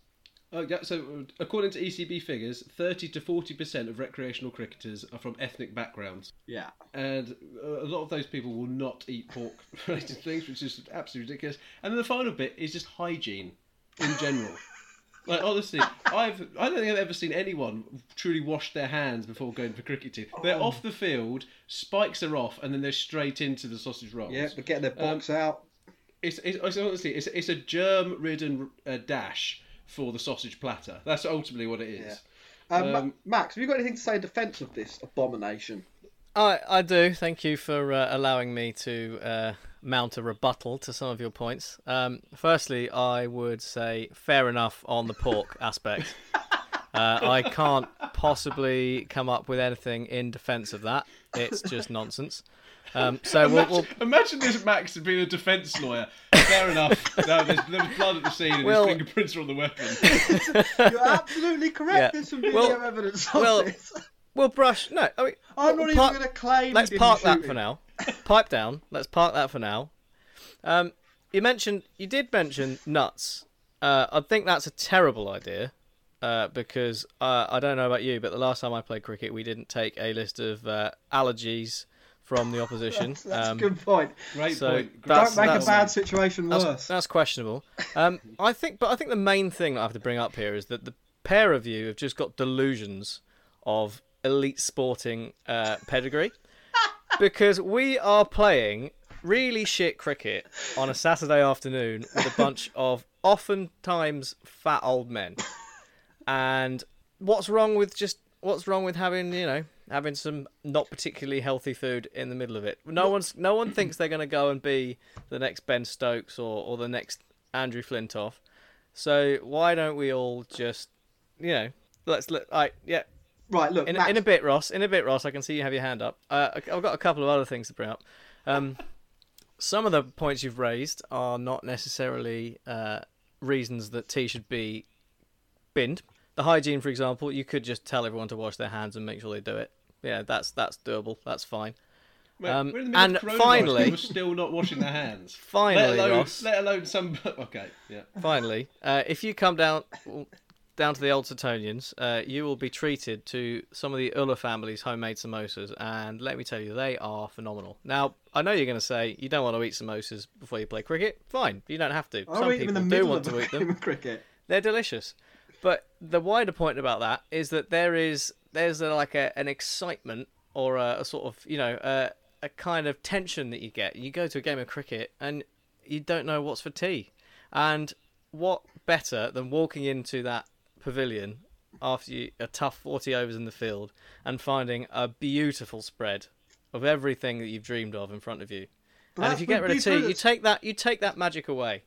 Oh, yeah, so according to ECB figures, thirty to forty percent of recreational cricketers are from ethnic backgrounds. Yeah. and a lot of those people will not eat pork-related things, which is absolutely ridiculous. And then the final bit is just hygiene in general. like honestly, I've I don't think I've ever seen anyone truly wash their hands before going for cricket team. They're Oh. off the field, spikes are off, and then they're straight into the sausage rolls. Yeah, but getting their box Um, out. It's, it's, it's honestly it's, it's a germ-ridden uh, dash for the sausage platter. That's ultimately what it is. Um, Um, Max, have you got anything to say in defence of this abomination? I, I do. Thank you for uh, allowing me to uh, mount a rebuttal to some of your points. Um, firstly, I would say fair enough on the pork aspect. Uh, I can't possibly come up with anything in defence of that. It's just nonsense. Um, so we'll, imagine, we'll imagine this Max being a defence lawyer. Fair enough. No, there's, there was blood at the scene and Well- his fingerprints are on the weapon. You're absolutely correct. Yeah. There's some video Well- evidence of well, this. we'll brush. No, I mean, I'm we'll not even park- going to claim. Let's park that him. for now. Pipe down. Let's park that for now. Um, you mentioned, you did mention nuts. Uh, I think that's a terrible idea. Uh, because uh, I don't know about you, but the last time I played cricket, we didn't take a list of uh, allergies from the opposition. That's, that's Um, a good point. Great so point. Don't make a bad situation that's, worse. That's questionable. Um, I think, but I think the main thing that I have to bring up here is that the pair of you have just got delusions of elite sporting uh, pedigree, because we are playing really shit cricket on a Saturday afternoon with a bunch of oftentimes fat old men. And what's wrong with just what's wrong with having you know having some not particularly healthy food in the middle of it. No one's no one thinks they're going to go and be the next Ben Stokes or, or the next Andrew Flintoff. So why don't we all just, you know, let's look right, yeah. Right, look, in, in a bit, Ross. In a bit, Ross. I can see you have your hand up. Uh, I- I've got a couple of other things to bring up. Um, some of the points you've raised are not necessarily uh, reasons that tea should be binned. The hygiene, for example, you could just tell everyone to wash their hands and make sure they do it. Yeah, that's that's doable. That's fine. Mate, Um, we're in the middle and of finally, people are still not washing their hands. Finally, let alone, Ross. let alone some. Okay, yeah. Finally, uh, if you come down down to the Old Suttonians, uh, you will be treated to some of the Ulla family's homemade samosas, and let me tell you, they are phenomenal. Now, I know you're going to say you don't want to eat samosas before you play cricket. Fine, you don't have to. I'll some people do want to eat them. cricket. They're delicious. But the wider point about that is that there is there's a, like a, an excitement or a, a sort of you know a, a kind of tension that you get. You go to a game of cricket and you don't know what's for tea, and what better than walking into that pavilion after you, a tough 40 overs in the field and finding a beautiful spread of everything that you've dreamed of in front of you. But and if you get rid of tea, you take that you take that magic away.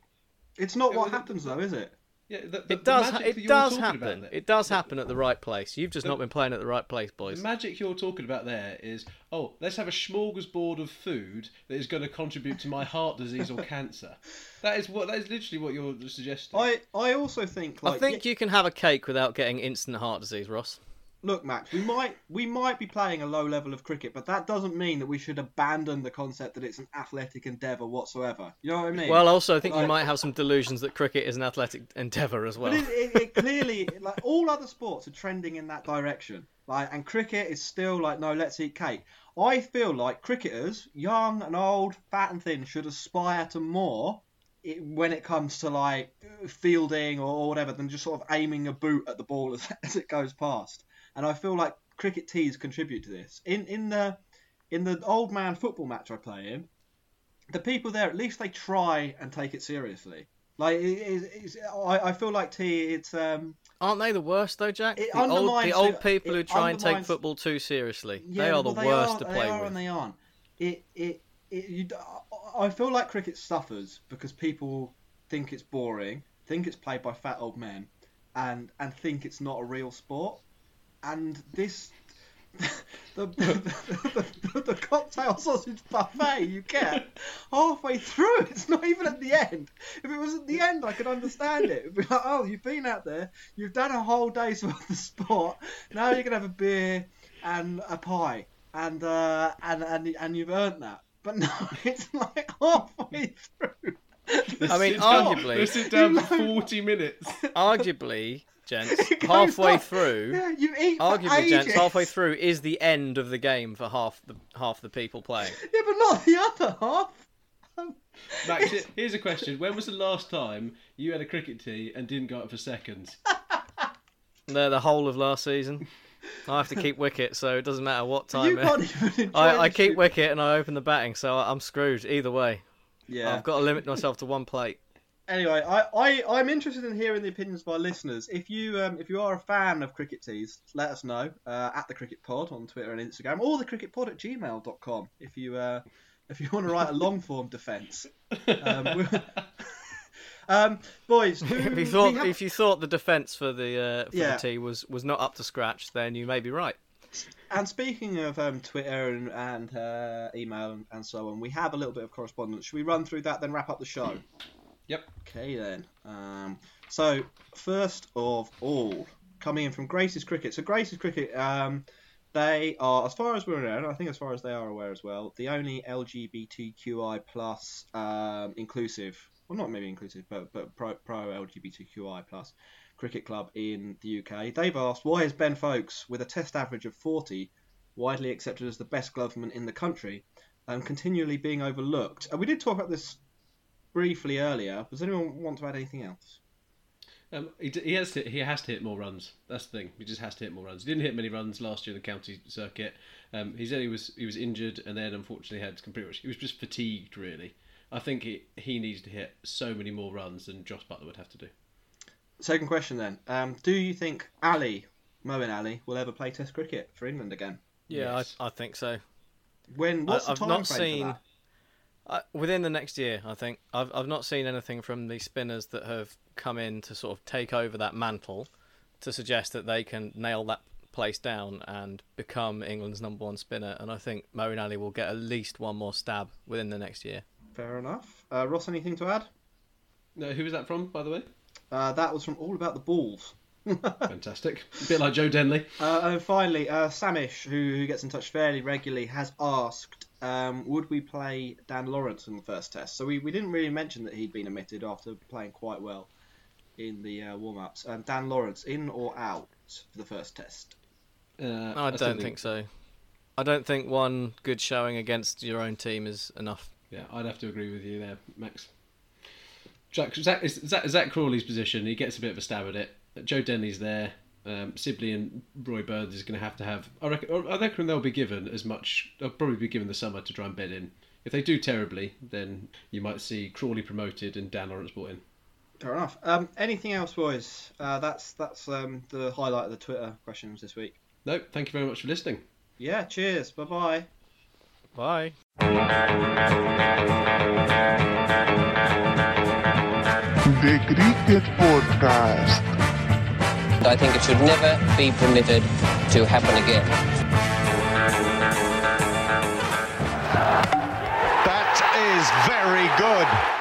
It's not what happens, though, is it? Yeah, the, the, It does. The Ha- magic that it does happen. It does happen at the right place. You've just The- not been playing at the right place, boys. The magic you're talking about there is, oh, let's have a smorgasbord of food that is going to contribute to my heart disease or cancer. That is what. That is literally what you're suggesting. I, I also think like I think you can have a cake without getting instant heart disease, Ross. Look, Max, we might we might be playing a low level of cricket, but that doesn't mean that we should abandon the concept that it's an athletic endeavour whatsoever. You know what I mean? Well, also, I think you might have some delusions that cricket is an athletic endeavour as well. But it, it, it clearly, like all other sports, are trending in that direction. Like, and cricket is still like, no, let's eat cake. I feel like cricketers, young and old, fat and thin, should aspire to more when it comes to like fielding or whatever than just sort of aiming a boot at the ball as, as it goes past. And I feel like cricket teas contribute to this. In in the in the old man football match I play in, the people there at least they try and take it seriously. Like it, I, I feel like tea. It's um Aren't they the worst though, Jack? It the old, the old people who try and take football too seriously. yeah, they are the well, they worst are, to they play are with. and they aren't. It it, it you, I feel like cricket suffers because people think it's boring, think it's played by fat old men, and and think it's not a real sport. And this. The, the, the, the cocktail sausage buffet you get halfway through. It's not even at the end. If it was at the end, I could understand it. It'd be like, oh, you've been out there, you've done a whole day's worth of sport. Now you're gonna have a beer and a pie, and uh, and and and you've earned that. But no, it's like halfway through. I mean, Sit down- arguably, let's sit down for 40 minutes. arguably, gents, halfway on. through, Yeah, you eat for arguably, gents, halfway through is the end of the game for half the half the people playing. Yeah, but not the other half. Um, Max, he- here's a question: When was the last time you had a cricket tea and didn't go up for seconds? The the whole of last season. I have to keep wicket, so it doesn't matter what time. you can't even enjoy I, I keep wicket and I open the batting, so I'm screwed either way. Yeah. I've got to limit myself to one plate. Anyway, I, I I'm interested in hearing the opinions of our listeners. If you um, if you are a fan of cricket teas, let us know uh, at the cricket pod on Twitter and Instagram, or the cricket pod at gmail.com if you uh, if you want to write a long form defence. Um, um, boys, do if you thought have- if you thought the defence for the uh, for Yeah. the tea was, was not up to scratch, then you may be right. And speaking of um, Twitter and, and uh, email and, and so on, we have a little bit of correspondence. Should we run through that, then wrap up the show? Yep. Okay then. Um, so first of all, coming in from Grace's Cricket. So Grace's Cricket, um, they are, as far as we're aware, and I think as far as they are aware as well, the only LGBTQI plus um, inclusive, well not maybe inclusive, but but pro, pro LGBTQI plus cricket club in the UK. They've asked why is Ben Foakes with a Test average of 40, widely accepted as the best gloveman in the country, um, continually being overlooked. And we did talk about this briefly earlier. Does anyone want to add anything else? Um, he, he has to he has to hit more runs. That's the thing. He just has to hit more runs. He didn't hit many runs last year in the county circuit. Um, he said he was he was injured and then unfortunately had complete. He was just fatigued really. I think he, he needs to hit so many more runs than Jos Buttler would have to do. Second question then. Um, do you think Ali, Moeen Ali, will ever play Test cricket for England again? Yeah, I, I think so. When what's I, the I've time not frame seen for that? Uh, within the next year. I think I've I've not seen anything from the spinners that have come in to sort of take over that mantle to suggest that they can nail that place down and become England's number one spinner. And I think Moeen Ali will get at least one more stab within the next year. Fair enough. Uh, Ross, anything to add? No, who was that from, by the way? Uh, that was from All About the Balls. Fantastic. A bit like Joe Denley. Uh, and finally, uh, Samish, who, who gets in touch fairly regularly, has asked, um, would we play Dan Lawrence in the first test? So we, we didn't really mention that he'd been omitted after playing quite well in the uh, warm-ups. Um, Dan Lawrence, in or out for the first test? Uh, I don't think so. I don't think one good showing against your own team is enough. Yeah, I'd have to agree with you there, Max. Jack, Zak, is Zak, Zak Crawley's position, he gets a bit of a stab at it. Joe Denly's there. Um, Sibley and Roy Bird is going to have to have. I reckon, I reckon they'll be given as much. They'll probably be given the summer to try and bed in. If they do terribly, then you might see Crawley promoted and Dan Lawrence brought in. Fair enough. Um, anything else, boys? Uh, that's that's um, the highlight of the Twitter questions this week. No, thank you very much for listening. Yeah, cheers. Bye bye. Bye. The Cricket Podcast. I think it should never be permitted to happen again. That is very good.